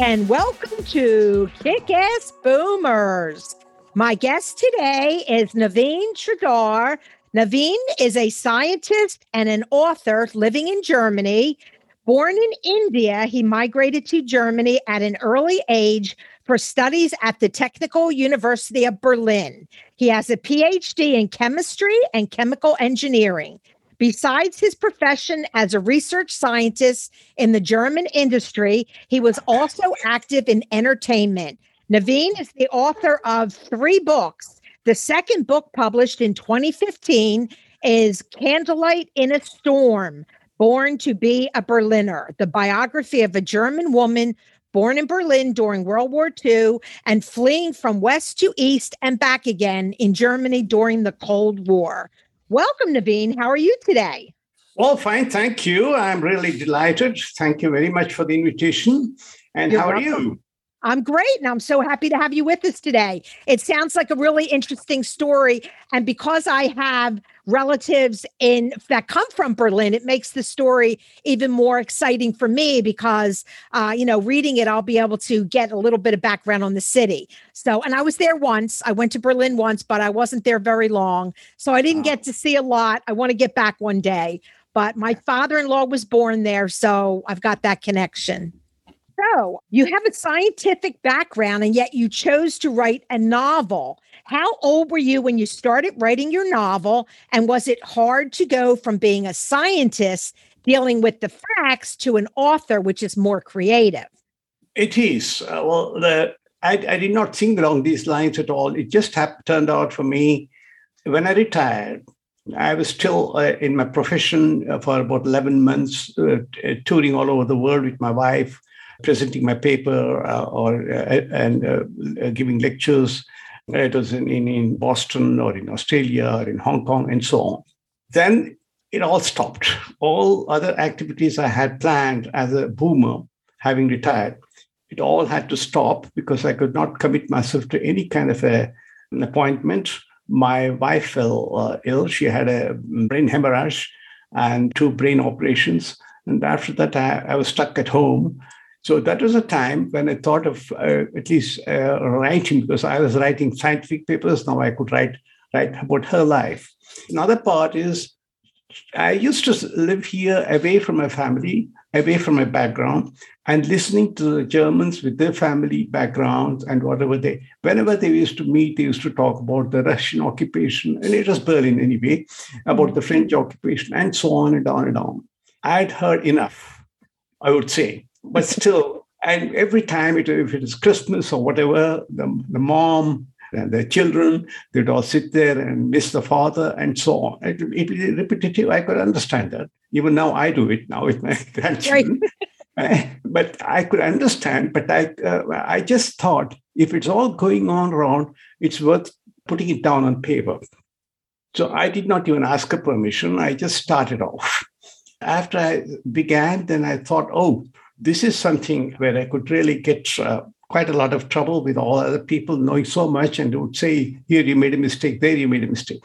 and welcome to Kick Ass Boomers. My guest today is Naveen Sridhar. Naveen is a scientist and an author living in Germany. Born in India, he migrated to Germany at an early age for studies at the Technical University of Berlin. He has a PhD in chemistry and chemical engineering. Besides his profession as a research scientist in the German industry, he was also active in entertainment. Naveen is the author of three books. The second book, published in 2015, is Candlelight in a Storm Born to be a Berliner, the biography of a German woman born in Berlin during World War II and fleeing from west to east and back again in Germany during the Cold War. Welcome, Naveen. How are you today? Well, fine. Thank you. I'm really delighted. Thank you very much for the invitation. And You're how welcome. are you? I'm great. And I'm so happy to have you with us today. It sounds like a really interesting story. And because I have relatives in that come from Berlin, it makes the story even more exciting for me because, uh, you know, reading it, I'll be able to get a little bit of background on the city. So, and I was there once. I went to Berlin once, but I wasn't there very long. So I didn't get to see a lot. I want to get back one day. But my father in law was born there. So I've got that connection. So you have a scientific background, and yet you chose to write a novel. How old were you when you started writing your novel? And was it hard to go from being a scientist dealing with the facts to an author, which is more creative? It is. Uh, well, the, I, I, did not think along these lines at all. It just turned out for me when I retired. I was still uh, in my profession uh, for about 11 months, uh, touring all over the world with my wife presenting my paper uh, or uh, and uh, giving lectures. It was in, in, in Boston or in Australia or in Hong Kong and so on. Then it all stopped. All other activities I had planned as a boomer, having retired, it all had to stop because I could not commit myself to any kind of a, an appointment. My wife fell uh, ill. She had a brain hemorrhage and two brain operations. And after that, I, I was stuck at home. So that was a time when I thought of uh, at least uh, writing because I was writing scientific papers. Now I could write write about her life. Another part is I used to live here away from my family, away from my background, and listening to the Germans with their family backgrounds and whatever they, whenever they used to meet, they used to talk about the Russian occupation, and it was Berlin anyway, about the French occupation, and so on and on and on. I'd heard enough, I would say but still, and every time, it, if it is Christmas or whatever, the, the mom and the children, they'd all sit there and miss the father and so on. It, it, it repetitive. I could understand that. Even now, I do it now with my grandchildren. Right. but I could understand. But I, uh, I just thought if it's all going on around, it's worth putting it down on paper. So I did not even ask a permission. I just started off. After I began, then I thought, oh, this is something where I could really get uh, quite a lot of trouble with all other people knowing so much and would say, here you made a mistake, there you made a mistake.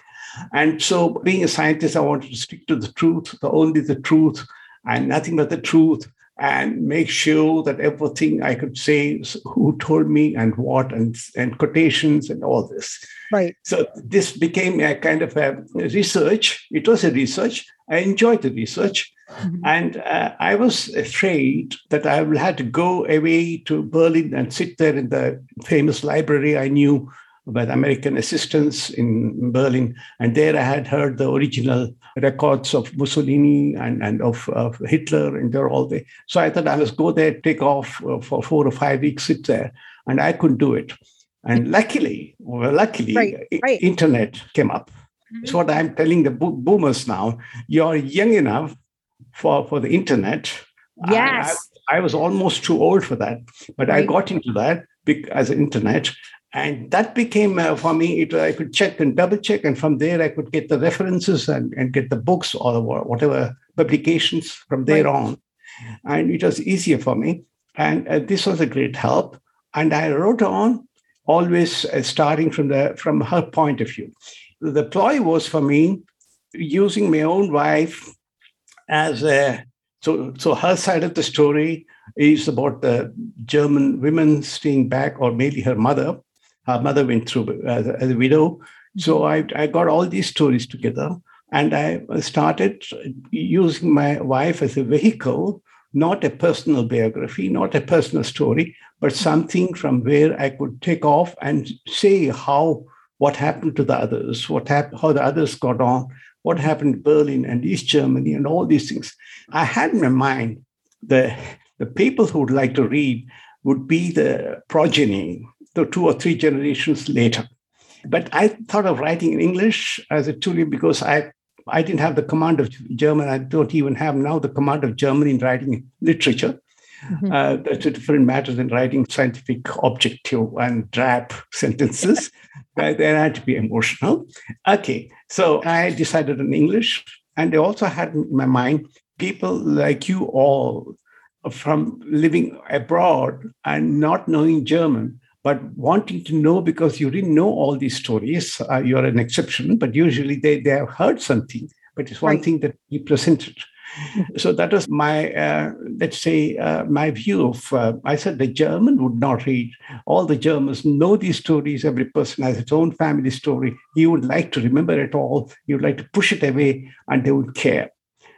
And so, being a scientist, I wanted to stick to the truth, the only the truth, and nothing but the truth, and make sure that everything I could say, who told me and what, and, and quotations and all this. Right. So, this became a kind of a research. It was a research. I enjoyed the research. Mm-hmm. And uh, I was afraid that I would have to go away to Berlin and sit there in the famous library I knew about American assistance in Berlin. And there I had heard the original records of Mussolini and, and of, of Hitler, and they're all there. So I thought I must go there, take off uh, for four or five weeks, sit there. And I couldn't do it. And luckily, well, luckily, right, right. internet came up. Mm-hmm. It's what I'm telling the boomers now. You're young enough for, for the internet. Yes. I was almost too old for that, but right. I got into that as an internet. And that became uh, for me, it, I could check and double check. And from there, I could get the references and, and get the books or whatever publications from there right. on. And it was easier for me. And uh, this was a great help. And I wrote on always uh, starting from the from her point of view. The ploy was for me using my own wife as a so so her side of the story is about the German women staying back, or maybe her mother. Her mother went through as a, as a widow. So mm-hmm. I, I got all these stories together and I started using my wife as a vehicle, not a personal biography, not a personal story, but something from where I could take off and say how what happened to the others, what happened, how the others got on, what happened in Berlin and East Germany, and all these things. I had in my mind the the people who would like to read would be the progeny, the two or three generations later. But I thought of writing in English as a tool because I I didn't have the command of German. I don't even have now the command of German in writing literature. Mm-hmm. Uh, that's a different matter than writing scientific objective and drab sentences. they had to be emotional. Okay, so I decided in English, and I also had in my mind people like you all from living abroad and not knowing German, but wanting to know because you didn't know all these stories. Uh, you're an exception, but usually they, they have heard something, but it's one right. thing that you presented. So that was my, uh, let's say, uh, my view of. Uh, I said the German would not read. All the Germans know these stories. Every person has its own family story. He would like to remember it all. He would like to push it away, and they would care.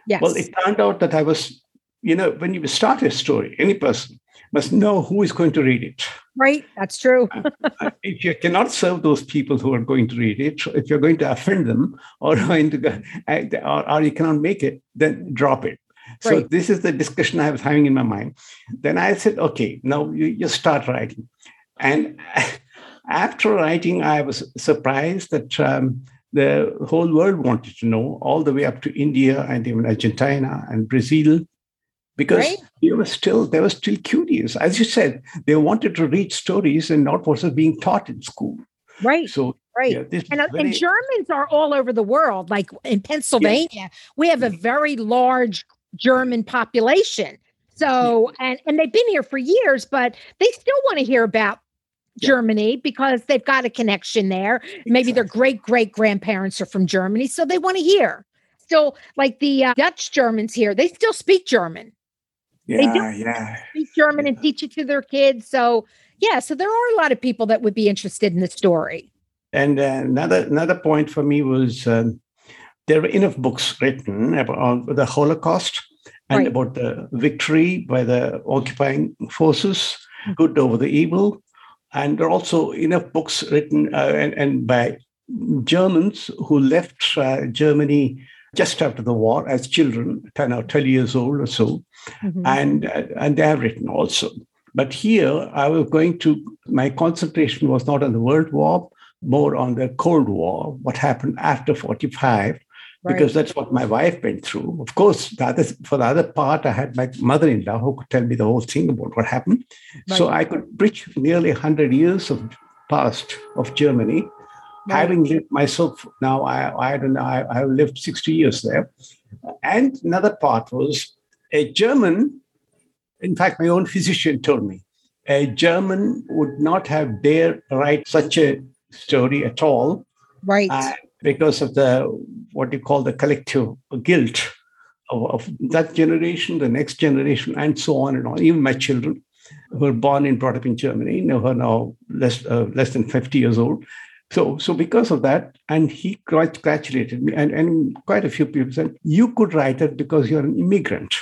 Yes. Well, it turned out that I was you know, when you start a story, any person must know who is going to read it. Right, that's true. If you cannot serve those people who are going to read it, if you're going to offend them or going to go, or, or you cannot make it, then drop it. So right. this is the discussion I was having in my mind. Then I said, okay, now you, you start writing. And after writing, I was surprised that um, the whole world wanted to know, all the way up to India and even Argentina and Brazil because right. they were still they were still curious. As you said, they wanted to read stories and not what was being taught in school. Right. So right. Yeah, and, uh, very... and Germans are all over the world. Like in Pennsylvania, yes. we have a very large German population. So and and they've been here for years, but they still want to hear about Germany because they've got a connection there. Exactly. Maybe their great great grandparents are from Germany, so they want to hear. Still, like the uh, Dutch Germans here, they still speak German. Yeah, they do yeah. speak German yeah. and teach it to their kids. So yeah, so there are a lot of people that would be interested in the story. And uh, another another point for me was um, there were enough books written about the Holocaust and right. about the victory by the occupying forces, mm-hmm. good over the evil, and there are also enough books written uh, and, and, by Germans who left uh, Germany just after the war as children, 10 or 12 years old or so, mm-hmm. and, and they have written also. But here, I was going to, my concentration was not on the World War, more on the Cold War, what happened after 45, right. because that's what my wife went through. Of course, the other, for the other part, I had my mother in law who could tell me the whole thing about what happened. Right. So I could bridge nearly 100 years of past of Germany Right. Having lived myself now, I, I don't know, I, have lived 60 years there. And another part was a German, in fact, my own physician told me, a German would not have dared write such a story at all. Right. Uh, because of the, what you call the collective guilt of, that generation, the next generation, and so on and on. Even my children who were born and brought up in Germany, who are now less, uh, less than 50 years old, so, so because of that, and he congratulated me, and, and quite a few people said, You could write it because you're an immigrant.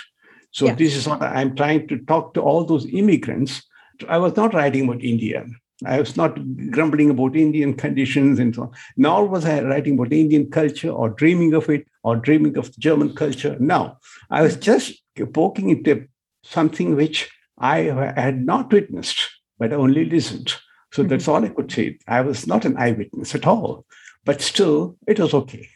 So, yeah. this is what I'm trying to talk to all those immigrants. I was not writing about India. I was not grumbling about Indian conditions and so on. Nor was I writing about Indian culture or dreaming of it or dreaming of German culture. No, I was just poking into something which I had not witnessed, but only listened. So mm-hmm. that's all I could say. I was not an eyewitness at all, but still, it was okay.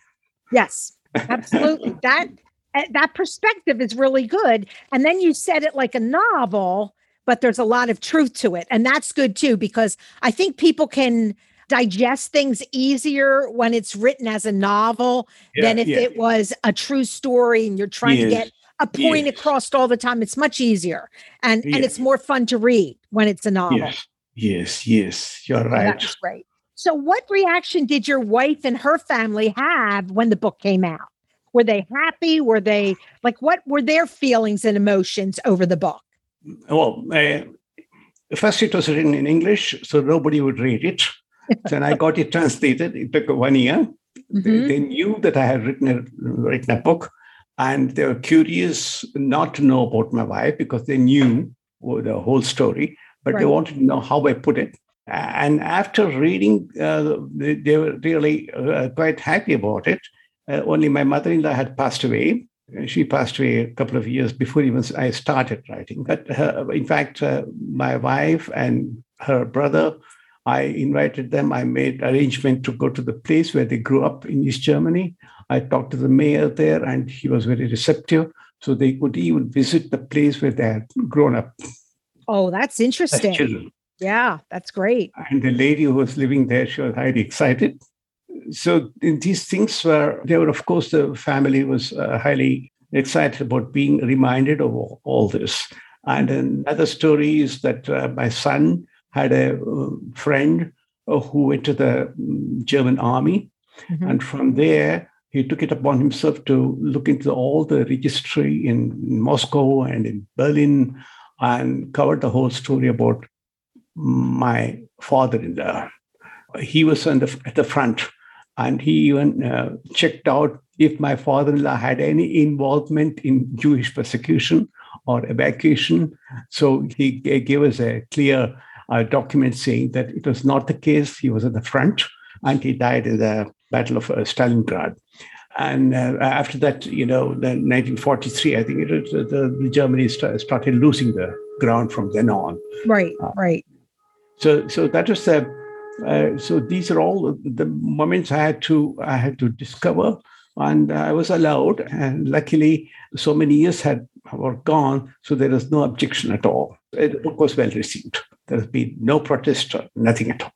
Yes, absolutely. that uh, that perspective is really good. And then you said it like a novel, but there's a lot of truth to it. And that's good too, because I think people can digest things easier when it's written as a novel yeah, than if yeah. it was a true story and you're trying yes. to get a point yes. across all the time. It's much easier and yes. and it's more fun to read when it's a novel. Yes, yes. You're right. That's great. So, what reaction did your wife and her family have when the book came out? Were they happy? Were they like what were their feelings and emotions over the book? Well, uh, first it was written in English, so nobody would read it. then I got it translated. It took one year. Mm-hmm. They, they, knew that I had written a, written a book, and they were curious not to know about my wife because they knew the whole story, but right. they wanted to know how I put it. And after reading, uh, they, they, were really uh, quite happy about it. Uh, only my mother-in-law had passed away. She passed away a couple of years before even I started writing. But in fact, uh, my wife and her brother I invited them. I made arrangement to go to the place where they grew up in East Germany. I talked to the mayor there, and he was very receptive. So they could even visit the place where they had grown up. Oh, that's interesting. Yeah, that's great. And the lady who was living there, she was highly excited. So these things were, they were, of course, the family was uh, highly excited about being reminded of all, all this. And another story is that uh, my son had a uh, friend uh, who went to the mm, German army. Mm-hmm. And from there, he took it upon himself to look into all the registry in Moscow and in Berlin and covered the whole story about my father-in-law. He was the, at the front, and he even uh, checked out if my father-in-law had any involvement in Jewish persecution or evacuation. So he gave us a clear a document saying that it was not the case. He was at the front and he died in the Battle of uh, Stalingrad. And uh, after that, you know, 1943, I think it was, the, the Germany st- started losing the ground from then on. Right, uh, right. So, so that was the. Uh, so these are all the moments I had to I had to discover, and I was allowed. And luckily, so many years had were gone, so there was no objection at all. The book was well received. There's been no protest, nothing at all.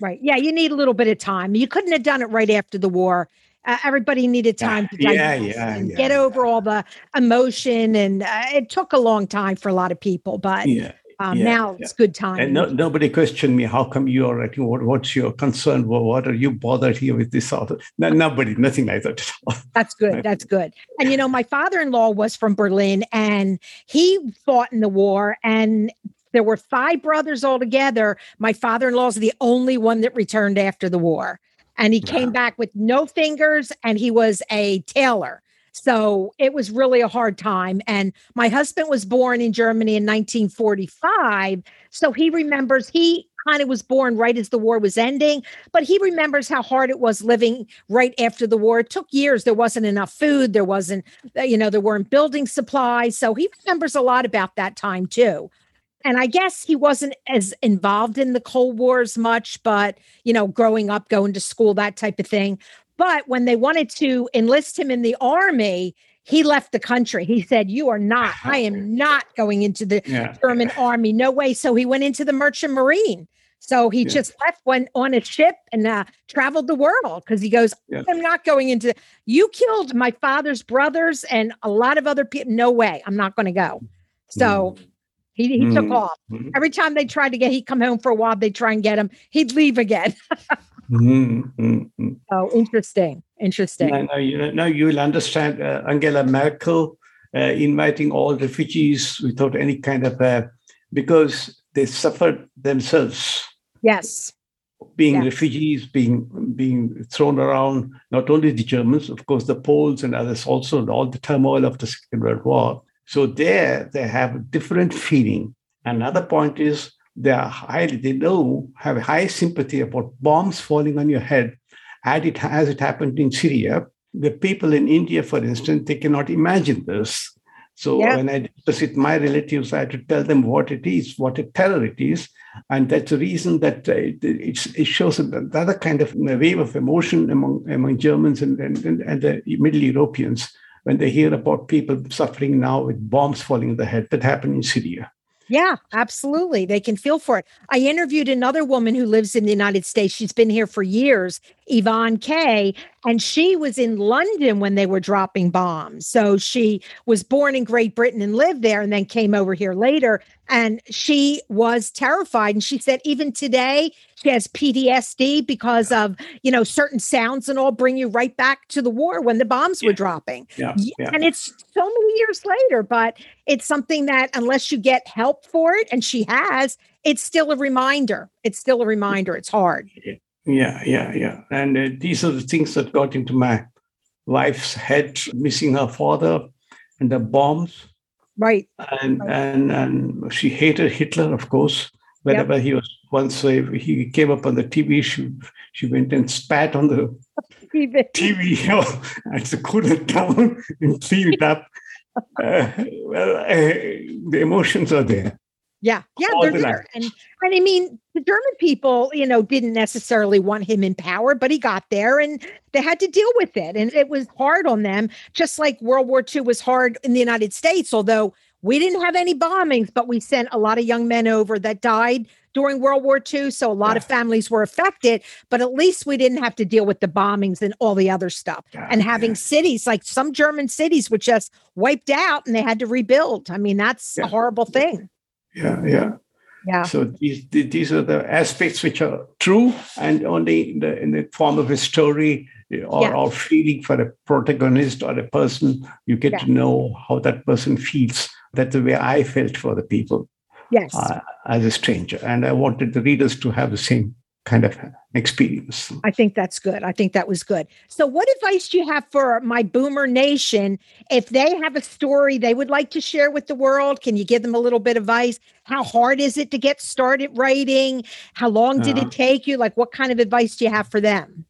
Right. Yeah, you need a little bit of time. You couldn't have done it right after the war. Uh, everybody needed time to yeah, yeah, yeah, get over all the emotion, and uh, it took a long time for a lot of people. But yeah, um, now it's good time. And no, nobody questioned me. How come you are writing? What, what's your concern? What, what are you bothered here with this author? No, nobody, nothing like that. That's good. That's good. And you know, my father-in-law was from Berlin, and he fought in the war, and there were five brothers altogether. My father in law is the only one that returned after the war. And he came back with no fingers and he was a tailor. So it was really a hard time. And my husband was born in Germany in 1945. So he remembers he kind of was born right as the war was ending, but he remembers how hard it was living right after the war. It took years. There wasn't enough food. There wasn't, you know, there weren't building supplies. So he remembers a lot about that time too and I guess he wasn't as involved in the Cold War as much, but you know, growing up, going to school, that type of thing. But when they wanted to enlist him in the army, he left the country. He said, You are not, I am not going into the yeah. German army. No way. So he went into the merchant marine. So he yeah. just left, went on a ship and uh, traveled the world because he goes, yeah. I'm not going into, you killed my father's brothers and a lot of other people. No way. I'm not going to go. So mm. He, he mm-hmm. took off. Mm-hmm. Every time they tried to get, he'd come home for a while. They'd try and get him. He'd leave again. mm-hmm. Oh, interesting. Interesting. Now, now, you, now you'll understand uh, Angela Merkel uh, inviting all refugees without any kind of, uh, because they suffered themselves. Yes. Being yes. refugees, being being thrown around, not only the Germans, of course, the Poles and others also, and all the turmoil of the Second World War. So there they have a different feeling. Another point is they are highly, they know, have high sympathy about bombs falling on your head as it, as it happened in Syria. The people in India, for instance, they cannot imagine this. So yeah. when I discuss with my relatives, I have to tell them what it is, what a terror it is. And that's the reason that uh, it, it, shows another kind of wave of emotion among, among Germans and, and, and the Middle Europeans when they hear about people suffering now with bombs falling in the head that happened in Syria. Yeah, absolutely. They can feel for it. I interviewed another woman who lives in the United States. She's been here for years, Yvonne Kay, and she was in London when they were dropping bombs. So she was born in Great Britain and lived there and then came over here later. And she was terrified. And she said, even today, she has PTSD because of, you know, certain sounds and all bring you right back to the war when the bombs yeah. were dropping. Yeah. yeah. And it's so many years later, but it's something that unless you get help for it, and she has, it's still a reminder. It's still a reminder. It's hard. Yeah, yeah, yeah. And uh, these are the things that got into my wife's head, missing her father and the bombs. Right. And right. and and she hated Hitler, of course. Whenever yep. he was once uh, he came up on the TV, she she went and spat on the TV, TV and cool it down and clean it up. Uh, well, uh, the emotions are there. Yeah, yeah, they're there. And and I mean, the German people, you know, didn't necessarily want him in power, but he got there and they had to deal with it. And it was hard on them, just like World War II was hard in the United States, although we didn't have any bombings, but we sent a lot of young men over that died during World War II. So a lot yeah. of families were affected, but at least we didn't have to deal with the bombings and all the other stuff. Yeah, and having yeah. cities like some German cities were just wiped out and they had to rebuild. I mean, that's a horrible thing yeah, yeah. Yeah. So these these are the aspects which are true and only in the in the form of a story or, yeah. or feeling for a protagonist or a person, you get yeah. to know how that person feels. That's the way I felt for the people. Yes. Uh, as a stranger. And I wanted the readers to have the same kind of experience. I think that's good. I think that was good. So, what advice do you have for my boomer nation if they have a story they would like to share with the world? Can you give them a little bit of advice? How hard is it to get started writing? How long did uh, it take you? Like, what kind of advice do you have for them?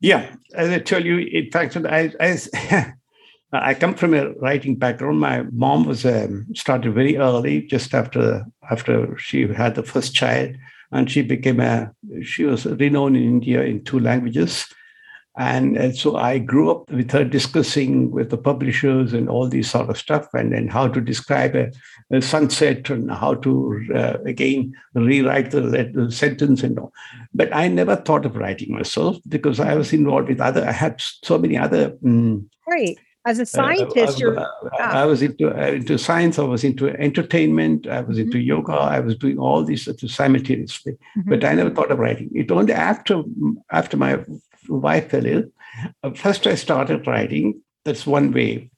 Yeah, as I tell you, in fact, I, I, I come from a writing background. My mom was um, started very early, just after after she had the first child and she became a she was renowned in India in two languages. And, so I grew up with her discussing with the publishers and all these sort of stuff, and then how to describe a, a sunset and how to uh, again rewrite the, the, sentence and all. But I never thought of writing myself because I was involved with other. I had so many other. Um, right as a uh, scientist, uh, you're. Uh, I was into into science. I was into entertainment. I was mm-hmm. into yoga. I was doing all these simultaneously, mm-hmm. but I never thought of writing. It only after after my wife fell ill. First, I started writing. That's one way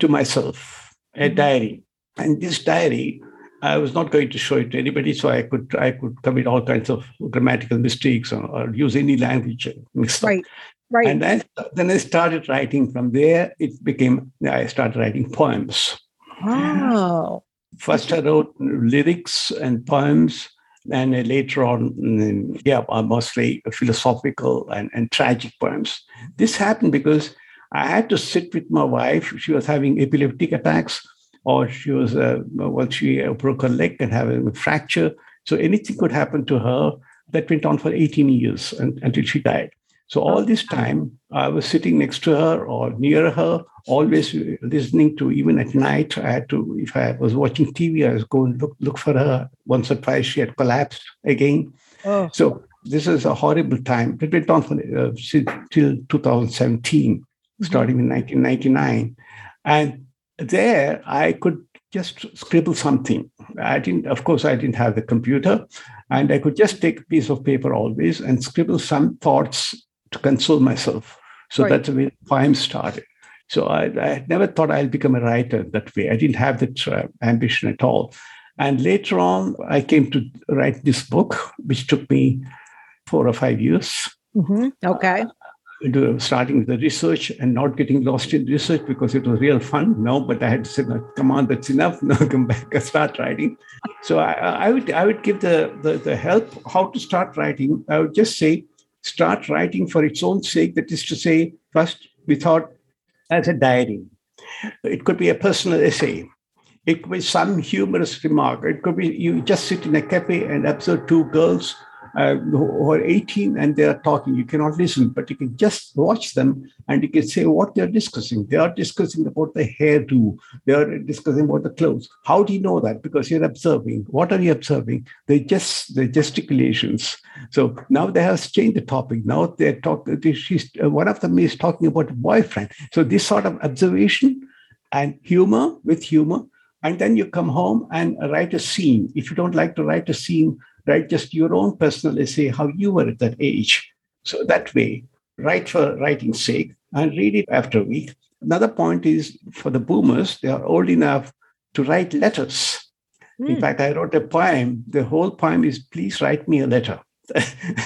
to myself a mm-hmm. diary, and this diary. I was not going to show it to anybody, so I could I could commit all kinds of grammatical mistakes or, or use any language mixed right. Right. And then, then I started writing from there. It became, I started writing poems. Wow. First, I wrote lyrics and poems. And later on, mm, yeah, uh, mostly philosophical and, and tragic poems. This happened because I had to sit with my wife. She was having epileptic attacks, or she was, uh, well, she uh, broke her leg and having a fracture. So anything could happen to her. That went on for 18 years and, until she died. So all this time, I was sitting next to her or near her, always listening to. Even at night, I had to. If I was watching TV, I was going look look for her. Once or twice, she had collapsed again. Oh. So this is a horrible time. It went on for uh, till 2017, mm-hmm. starting in 1999, and there I could just scribble something. I didn't, of course, I didn't have the computer, and I could just take a piece of paper always and scribble some thoughts to console myself. So right. that's the way poems started. So I, I never thought I'll become a writer that way. I didn't have that uh, ambition at all. And later on, I came to write this book, which took me four or five years. Mm-hmm. Okay. Uh, starting with the research and not getting lost in research because it was real fun. No, but I had to say, no, come on, that's enough. Now come back and start writing. So I, I would I would give the, the the help how to start writing. I would just say start writing for its own sake. That is to say, first, we thought as a diary. It could be a personal essay. It could be some humorous remark. It could be you just sit in a cafe and observe two girls uh, who are 18 and they are talking. You cannot listen, but you can just watch them and you can say what they're discussing. They are discussing about the hairdo. They are discussing about the clothes. How do you know that? Because you're observing. What are you observing? They just the gesticulations. So now they have changed the topic. Now they're talking. She's uh, one of them is talking about a boyfriend. So this sort of observation and humor with humor and then you come home and write a scene. If you don't like to write a scene, write just your own personal essay, how you were at that age. So that way, write for writing's sake and read it after a week. Another point is for the boomers, they are old enough to write letters. Mm. In hmm. fact, I wrote a poem. The whole poem is Please write me a letter.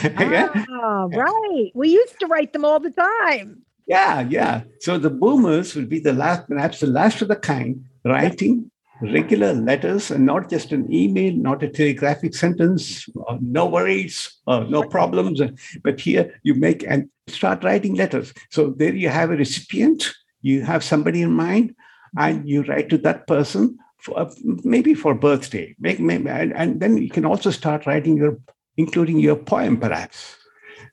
yeah? Ah, right. We used to write them all the time. Yeah, yeah. So the boomers will be the last, perhaps the last of the kind, writing regular letters and not just an email, not a telegraphic sentence, uh, no worries, uh, no problems. But here you make and start writing letters. So there you have a recipient, you have somebody in mind, and you write to that person for, uh, maybe for birthday. Make, maybe, and, and, then you can also start writing your, including your poem perhaps.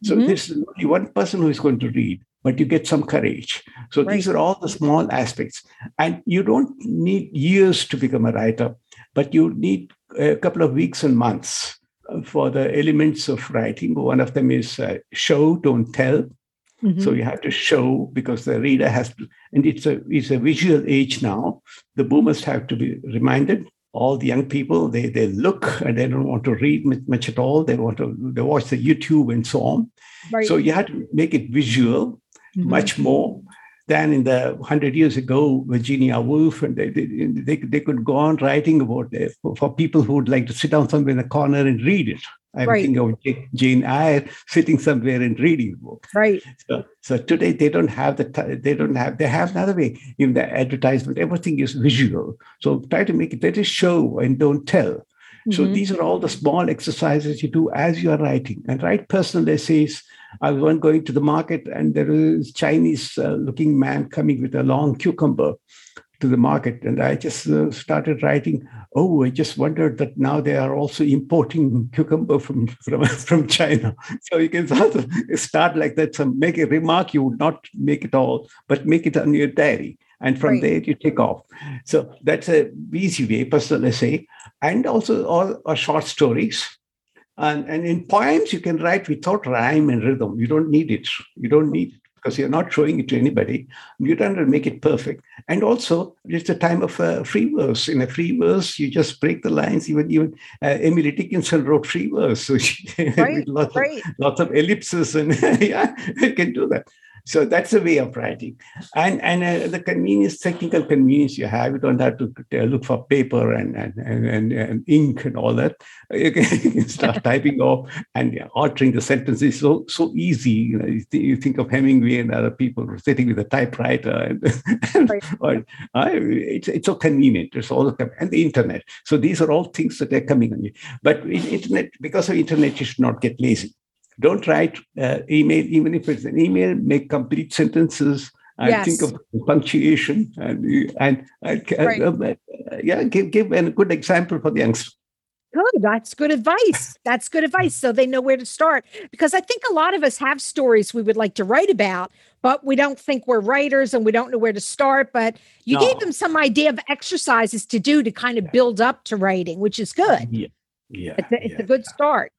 So mm-hmm. there's only one person who is going to read but you get some courage. So right. these are all the small aspects. And you don't need years to become a writer, but you need a couple of weeks and months for the elements of writing. One of them is uh, show, don't tell. Mm-hmm. So you have to show because the reader has to, and it's a it's a visual age now. The boomers have to be reminded. All the young people they they look and they don't want to read much at all. They want to they watch the YouTube and so on. Right. So you have to make it visual mm-hmm. much more than in the 100 years ago, Virginia Woolf, and they, they, they could go on writing about it for, for people who would like to sit down somewhere in a corner and read it. I'm right. thinking of Jane Eyre sitting somewhere and reading a book. Right. So, so today they don't have the they don't have they have another way. In the advertisement, everything is visual. So try to make it let it show and don't tell. Mm-hmm. So these are all the small exercises you do as you are writing and write personal essays I was going to the market, and there was Chinese uh, looking man coming with a long cucumber to the market. And I just uh, started writing, oh, I just wondered that now they are also importing cucumber from, from, from China. So you can of start like that, some make a remark, you would not make it all, but make it on your diary. And from right. there you take off. So that's a easy way, personal essay. And also all our short stories and, and in poems, you can write without rhyme and rhythm. You don't need it. You don't need it because you're not showing it to anybody. You don't make it perfect. And also, it's a time of uh, free verse. In a free verse, you just break the lines. Even even uh, Emily Dickinson wrote free verse, so she right, lots, right. of, lots of ellipses, and yeah, you can do that. So that's a way of writing. And, and uh, the convenience, technical convenience you have, you don't have to uh, look for paper and, and, and, and, ink and all that. You can, you can start typing off and altering the sentences so so easy. You know, you, th- you, think of Hemingway and other people sitting with a typewriter, and, and right. or, uh, it's, it's so convenient. It's all and the internet. So these are all things that are coming on you. But internet, because of internet, you should not get lazy. Don't write uh, email, even if it's an email, make complete sentences. I yes. think of punctuation and and, and right. uh, yeah, give give a good example for the youngsters. Good. That's good advice. That's good advice. So they know where to start. Because I think a lot of us have stories we would like to write about, but we don't think we're writers and we don't know where to start. But you no. gave them some idea of exercises to do to kind of build up to writing, which is good. Yeah. Yeah. It's a, it's yeah. a good start.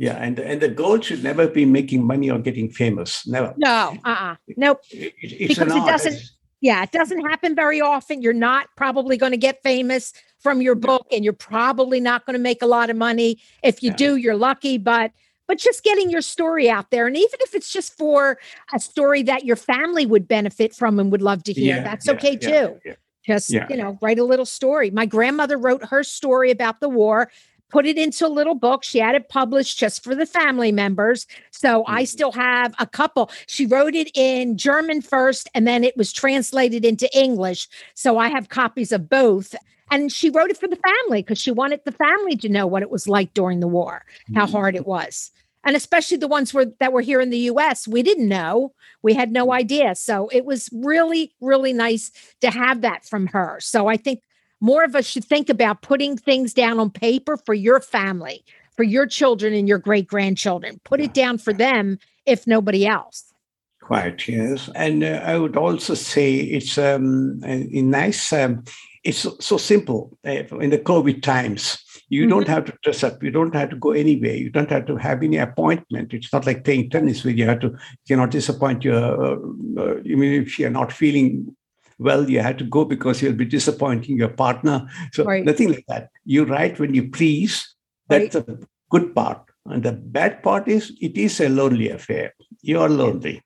Yeah, and and the goal should never be making money or getting famous. Never. No. Uh. Uh-uh. Nope. It, because it doesn't. Yeah, it doesn't happen very often. You're not probably going to get famous from your book, and you're probably not going to make a lot of money. If you yeah. do, you're lucky. But but just getting your story out there, and even if it's just for a story that your family would benefit from and would love to hear, yeah, that's yeah, okay too. Just you know, write a little story. My grandmother wrote her story about the war put it into a little book. She had it published just for the family members. So I mm-hmm. still have a couple. She wrote it in German first, and then it was translated into English. So I have copies of both. And she wrote it for the family because she wanted the family to know what it was like during the war, how mm-hmm. hard it was. And especially the ones were, that were here in the US, we didn't know. We had no idea. So it was really, really nice to have that from her. So I think more of us should think about putting things down on paper for your family, for your children and your great grandchildren. Put it down for them, if nobody else. Quite yes, and uh, I would also say it's um, a, nice. Um, it's so, so simple uh, in the COVID times. You mm-hmm. don't have to dress up. You don't have to go anywhere. You don't have to have any appointment. It's not like playing tennis where you have to you cannot disappoint your. Uh, uh, I mean, if you're not feeling well, you had to go because you'll be disappointing your partner. So right. nothing like that. You write when you please. That's right. the good part. And the bad part is it is a lonely affair. You are lonely.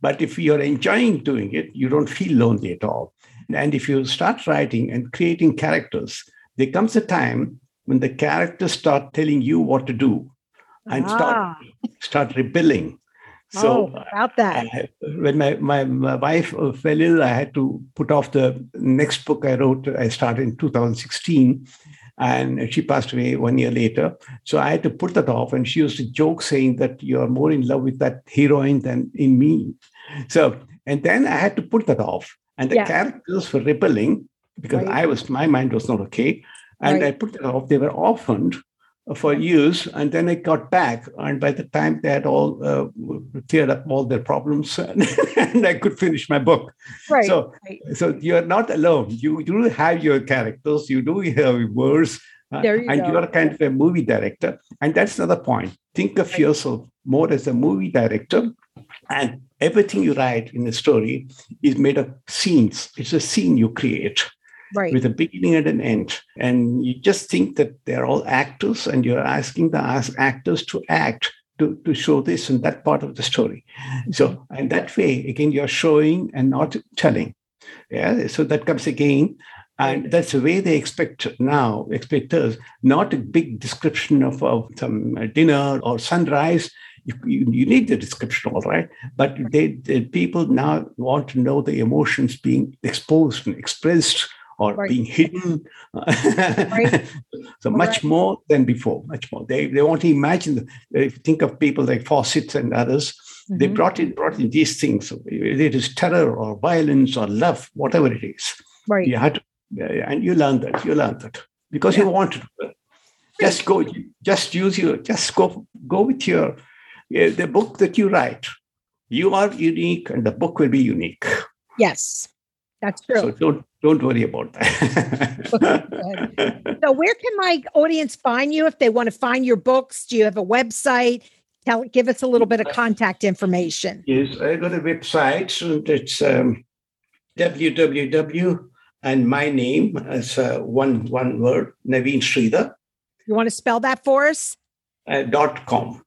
But if you're enjoying doing it, you don't feel lonely at all. And if you start writing and creating characters, there comes a time when the characters start telling you what to do and ah. start start rebelling. So oh, about that. I, when my, my, my wife uh, fell ill, I had to put off the next book I wrote. I started in 2016 and she passed away one year later. So I had to put that off. And she used to joke saying that you are more in love with that heroine than in me. So, and then I had to put that off. And the yeah. characters were rebelling because right. I was, my mind was not okay. And right. I put it off. They were orphaned for years. And then I got back. And by the time they had all uh, cleared up all their problems, and I could finish my book. Right. So, right. so you're not alone. You, you do have your characters, you do have words. Uh, you and go. you're kind of a movie director. And that's another point. Think of right. yourself more as a movie director. And everything you write in a story is made of scenes. It's a scene you create right. with a beginning and an end. And you just think that they're all actors and you're asking the actors to act to, to show this and that part of the story. Mm-hmm. So, in that way, again, you're showing and not telling. Yeah. So that comes again. And that's the way they expect now, expect us, not a big description of, of some dinner or sunrise. You, you, you, need the description, all right. But they, the people now want to know the emotions being exposed and expressed or right. being hidden. right. so much more than before, much more. They, they want to imagine, if you think of people like Fawcett and others, mm-hmm. they brought in, brought in these things. It is terror or violence or love, whatever it is. Right. You had to, and you learn that, you learn that because yeah. you wanted to. Just go, just use your, just go, go with your, the book that you write. You are unique and the book will be unique. Yes. That's true. So don't don't worry about that. so where can my audience find you if they want to find your books? Do you have a website? Tell give us a little bit of contact information. Yes, I got a website and it's um, www and my name is uh, one one word, Naveen Sridhar. You want to spell that for us? Uh, dot com.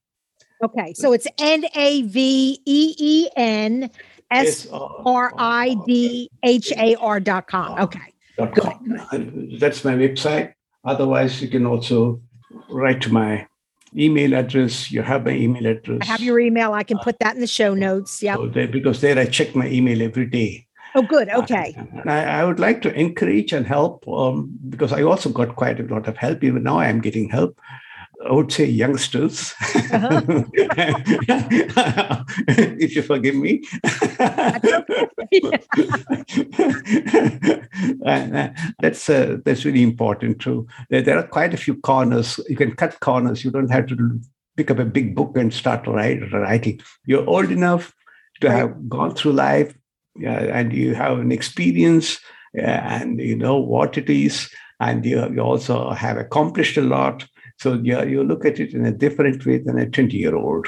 Okay, so it's N A V E E N S R I D H A R dot com. Okay. Dot com. That's my website. Otherwise, you can also write to my email address. You have my email address. I have your email. I can put that in the show notes. Yeah. So because there I check my email every day. Oh, good. Okay. And I, I would like to encourage and help um, because I also got quite a lot of help. Even now, I am getting help I would say youngsters, uh-huh. if you forgive me. uh, that's uh, that's really important too. There, there, are quite a few corners. You can cut corners. You don't have to pick up a big book and start write, writing. You're old enough to right. have gone through life, and you have an experience, and you know what it is, and you, you also have accomplished a lot so yeah, you look at it in a different way than a 20 year old.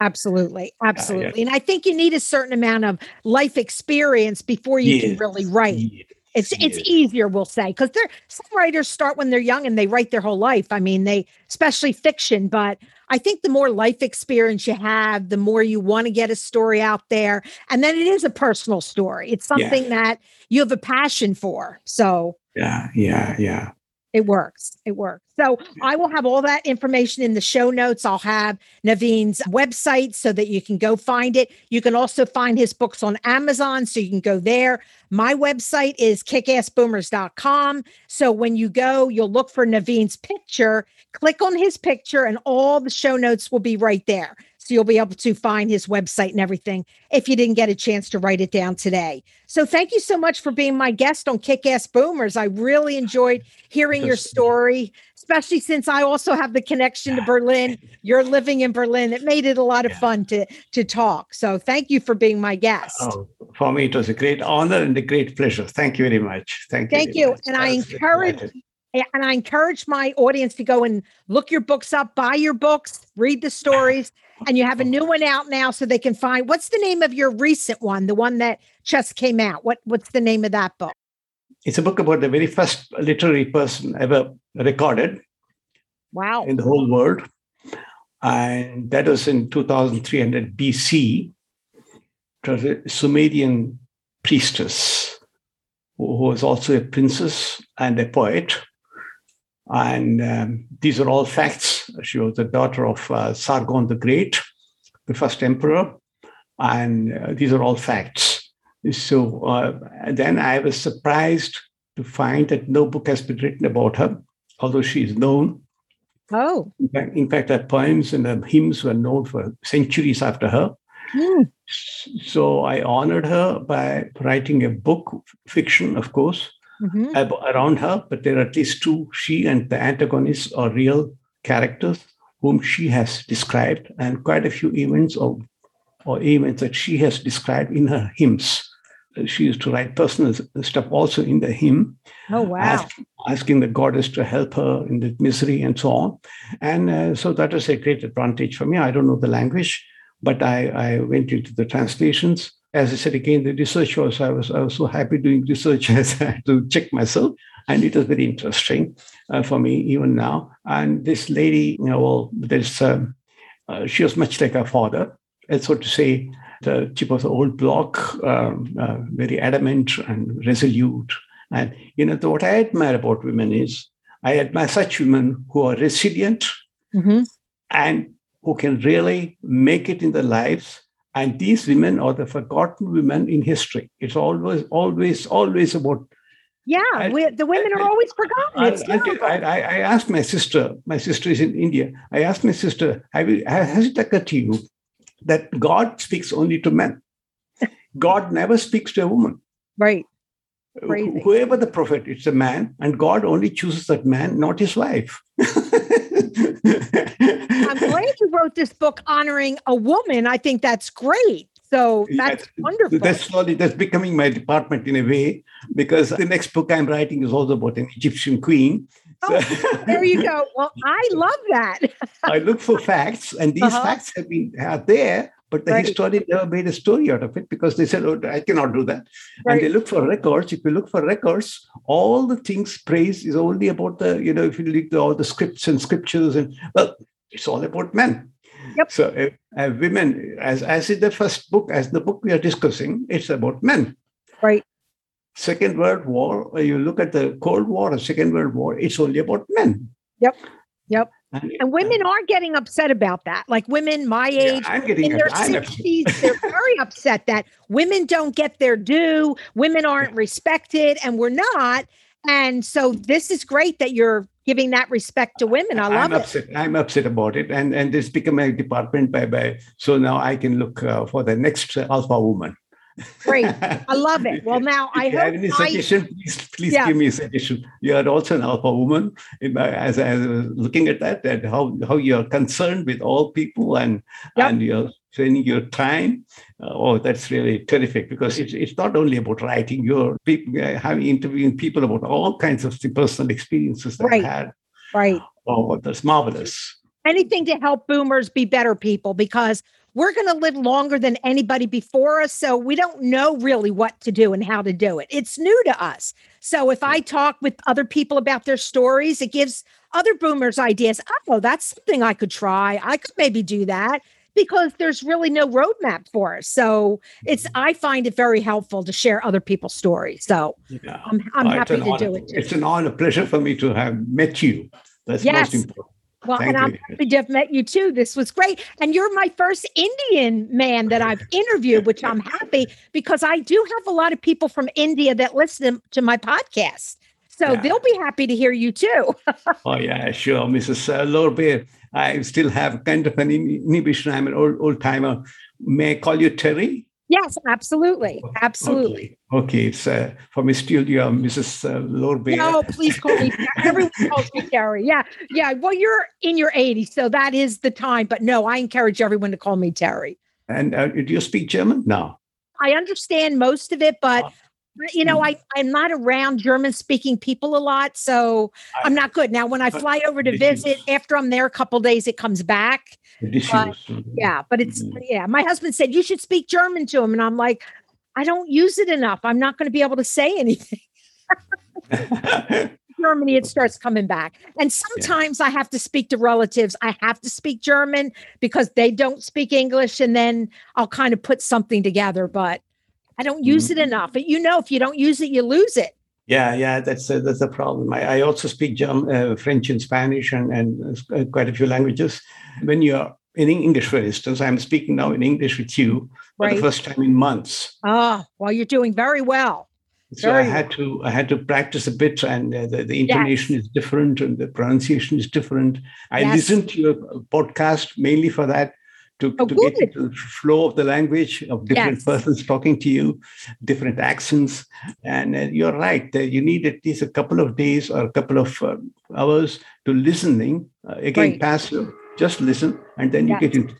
Absolutely. Absolutely. Uh, yeah. And I think you need a certain amount of life experience before you yes. can really write. Yes. It's yes. it's easier, we'll say, because they're some writers start when they're young and they write their whole life. I mean, they especially fiction, but I think the more life experience you have, the more you want to get a story out there. And then it is a personal story. It's something yeah. that you have a passion for. So yeah, yeah, yeah. It works. It works. So I will have all that information in the show notes. I'll have Naveen's website so that you can go find it. You can also find his books on Amazon, so you can go there. My website is kickassboomers.com. So when you go, you'll look for Naveen's picture, click on his picture, and all the show notes will be right there. So you'll be able to find his website and everything if you didn't get a chance to write it down today. So thank you so much for being my guest on Kick Ass Boomers. I really enjoyed hearing your story, especially since I also have the connection to Berlin. You're living in Berlin. It made it a lot of fun to to talk. So thank you for being my guest. Oh, for me, it was a great honor and a great pleasure. Thank you very much. Thank you. Thank you. much. And I was encourage delighted. and I encourage my audience to go and look your books up, buy your books, read the stories. And you have a new one out now so they can find what's the name of your recent one, the one that just came out. What what's the name of that book? It's a book about the very first literary person ever recorded Wow. in the whole world. And that was in 2300 BC. It was a Sumerian priestess who who was also a princess and a poet. And um, these are all facts. She was the daughter of uh, Sargon the Great, the first emperor. And uh, these are all facts. So uh, then I was surprised to find that no book has been written about her, although she is known. Oh. In fact, in fact, her poems and her hymns were known for centuries after her. Hmm. So I honored her by writing a book, fiction, of course, Mhm. ab- around her. But there are at least two. She and the antagonists are real characters whom she has described, and quite a few events or, or events that she has described in her hymns. Uh, She used to write personal stuff also in the hymn Oh wow. ask- asking the goddess to help her in the misery and so on. And uh, so that was a great advantage for me. I don't know the language, but I, I went into the translations. As I said again, the research was I was I was so happy doing research as I had to check myself, and it was very interesting uh, for me even now. And this lady, you know, well, there's um, uh, she was much like her father, and so to say, the chip of the old block, um, uh, very adamant and resolute. And you know, the, what I admire about women is I admire such women who are resilient Mhm. and who can really make it in their lives. And these women are the forgotten women in history. It's always, always, always about. Yeah, I- we, the women are I- always forgotten. I, It's I, terrible. I, I I asked my sister. My sister is in India. I asked my sister, have you, has it occurred to you that God speaks only to men? God never speaks to a woman. right. Crazy. Whoever the prophet, it's a man, and God only chooses that man, not his wife. I'm glad you wrote this book honoring a woman. I think that's great. So that's Yes, wonderful. That's slowly that's becoming my department in a way because the next book I'm writing is also about an Egyptian queen. So there you go. Well, I love that. I look for facts, and these Uh-huh. facts have been are there, but the Right. historian never made a story out of it because they said, "Oh, I cannot do that." Right. And they look for records. If you look for records, all the things praised is only about the you know if you look at all the scripts and scriptures and well, it's all about men. Yep. So uh, uh, women, as as in the first book, as the book we are discussing, it's about men. Right. Second World War, you look at the Cold War or Second World War, it's only about men. Yep. Yep. And, women are getting upset about that. Like women my Yeah, age, I'm getting in their. 60s, they're very upset that women don't get their due, women aren't respected, and we're not. And so this is great that you're giving that respect to women. I love I'm it. upset. I'm upset about it, and and this become a department by by. So now I can look uh, for the next alpha woman. Great. I love it. Well, now I if have hope any I, suggestion, please please Yeah. give me a suggestion. You are also an alpha woman. In my, as I was looking at that, and how how you are concerned with all people and Yep. and you're spending your time. Uh, oh, that's really terrific because it's it's not only about writing. You're people uh, having interviewing people about all kinds of personal experiences they've Right. had. right. Oh, that's marvelous. anything to help boomers be better people because we're going to live longer than anybody before us. So we don't know really what to do and how to do it. It's new to us. So if I talk with other people about their stories, it gives other boomers ideas. Oh, that's something I could try. I could maybe do that because there's really no roadmap for us. So it's, mm-hmm. I find it very helpful to share other people's stories. So Yeah. I'm, I'm happy to honor. do it too. It's an honor, pleasure for me to have met you. That's Yes. most important. Well, Thank and you I'm happy to have met you too. This was great. And you're my first Indian man that I've interviewed, which I'm happy because I do have a lot of people from India that listen to my podcast. So Yeah. they'll be happy to hear you too. Oh yeah, sure, Mrs. Uh, Lorbe. I still have kind of an inhibition. I'm an old old timer. May I call you Terry? Yes, absolutely, absolutely. Okay, okay. it's uh, for Miss Steele, you are Mrs. Uh, Lorbeer. No, please call me. Everyone calls me Terry. Yeah, yeah. Well, you're in your 80s, so that is the time. But no, I encourage everyone to call me Terry. And uh, do you speak German? No. I understand most of it, but oh you know. I, I'm not around German speaking people a lot, so I'm not good. Now, when I fly over to visit, after I'm there a couple days, it comes back. But, yeah, but it's, mm-hmm. yeah. My husband said, you should speak German to him. And I'm like, I don't use it enough. I'm not going to be able to say anything. Germany, it starts coming back. And sometimes yeah. I have to speak to relatives. I have to speak German because they don't speak English. And then I'll kind of put something together. But I don't use mm-hmm. it enough. But you know, if you don't use it, you lose it. Yeah, yeah, that's a, that's a problem. I, I also speak German, uh, French and Spanish and, and uh, quite a few languages. When you're in English, for instance, I'm speaking now in English with you for right. the first time in months. Ah, well, you're doing very well. So very I had well. to I had to practice a bit, and uh, the, the intonation yes. is different, and the pronunciation is different. I yes. listened to your podcast mainly for that to, oh, to get into the flow of the language of different yes. persons talking to you, different accents. And uh, you're right, uh, you need at least a couple of days or a couple of uh, hours to listening. Uh, again, right. passive, just listen, and then you yes. get into.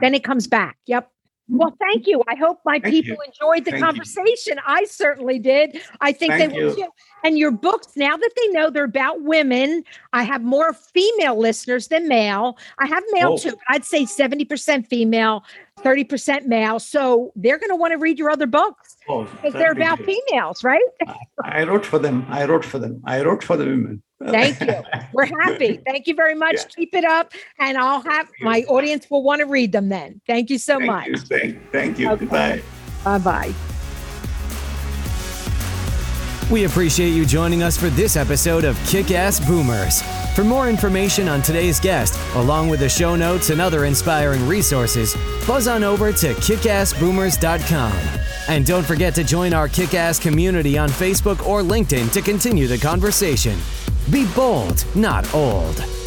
Then it comes back. Yep. Well, thank you. I hope my thank people you. enjoyed the thank conversation. You. I certainly did. I think thank they will too. And your books, now that they know they're about women, I have more female listeners than male. I have male oh. too, but I'd say 70% female, 30% male. So they're going to want to read your other books oh, because they're about females, right? I wrote for them. I wrote for them. I wrote for the women. Thank you. We're happy. Thank you very much. Yeah. Keep it up. And I'll have my audience will want to read them then. Thank you so thank much. You. Thank, thank you. Okay. Goodbye. Bye bye. We appreciate you joining us for this episode of Kick Ass Boomers. For more information on today's guest, along with the show notes and other inspiring resources, buzz on over to kickassboomers.com. And don't forget to join our kick ass community on Facebook or LinkedIn to continue the conversation. Be bold, not old.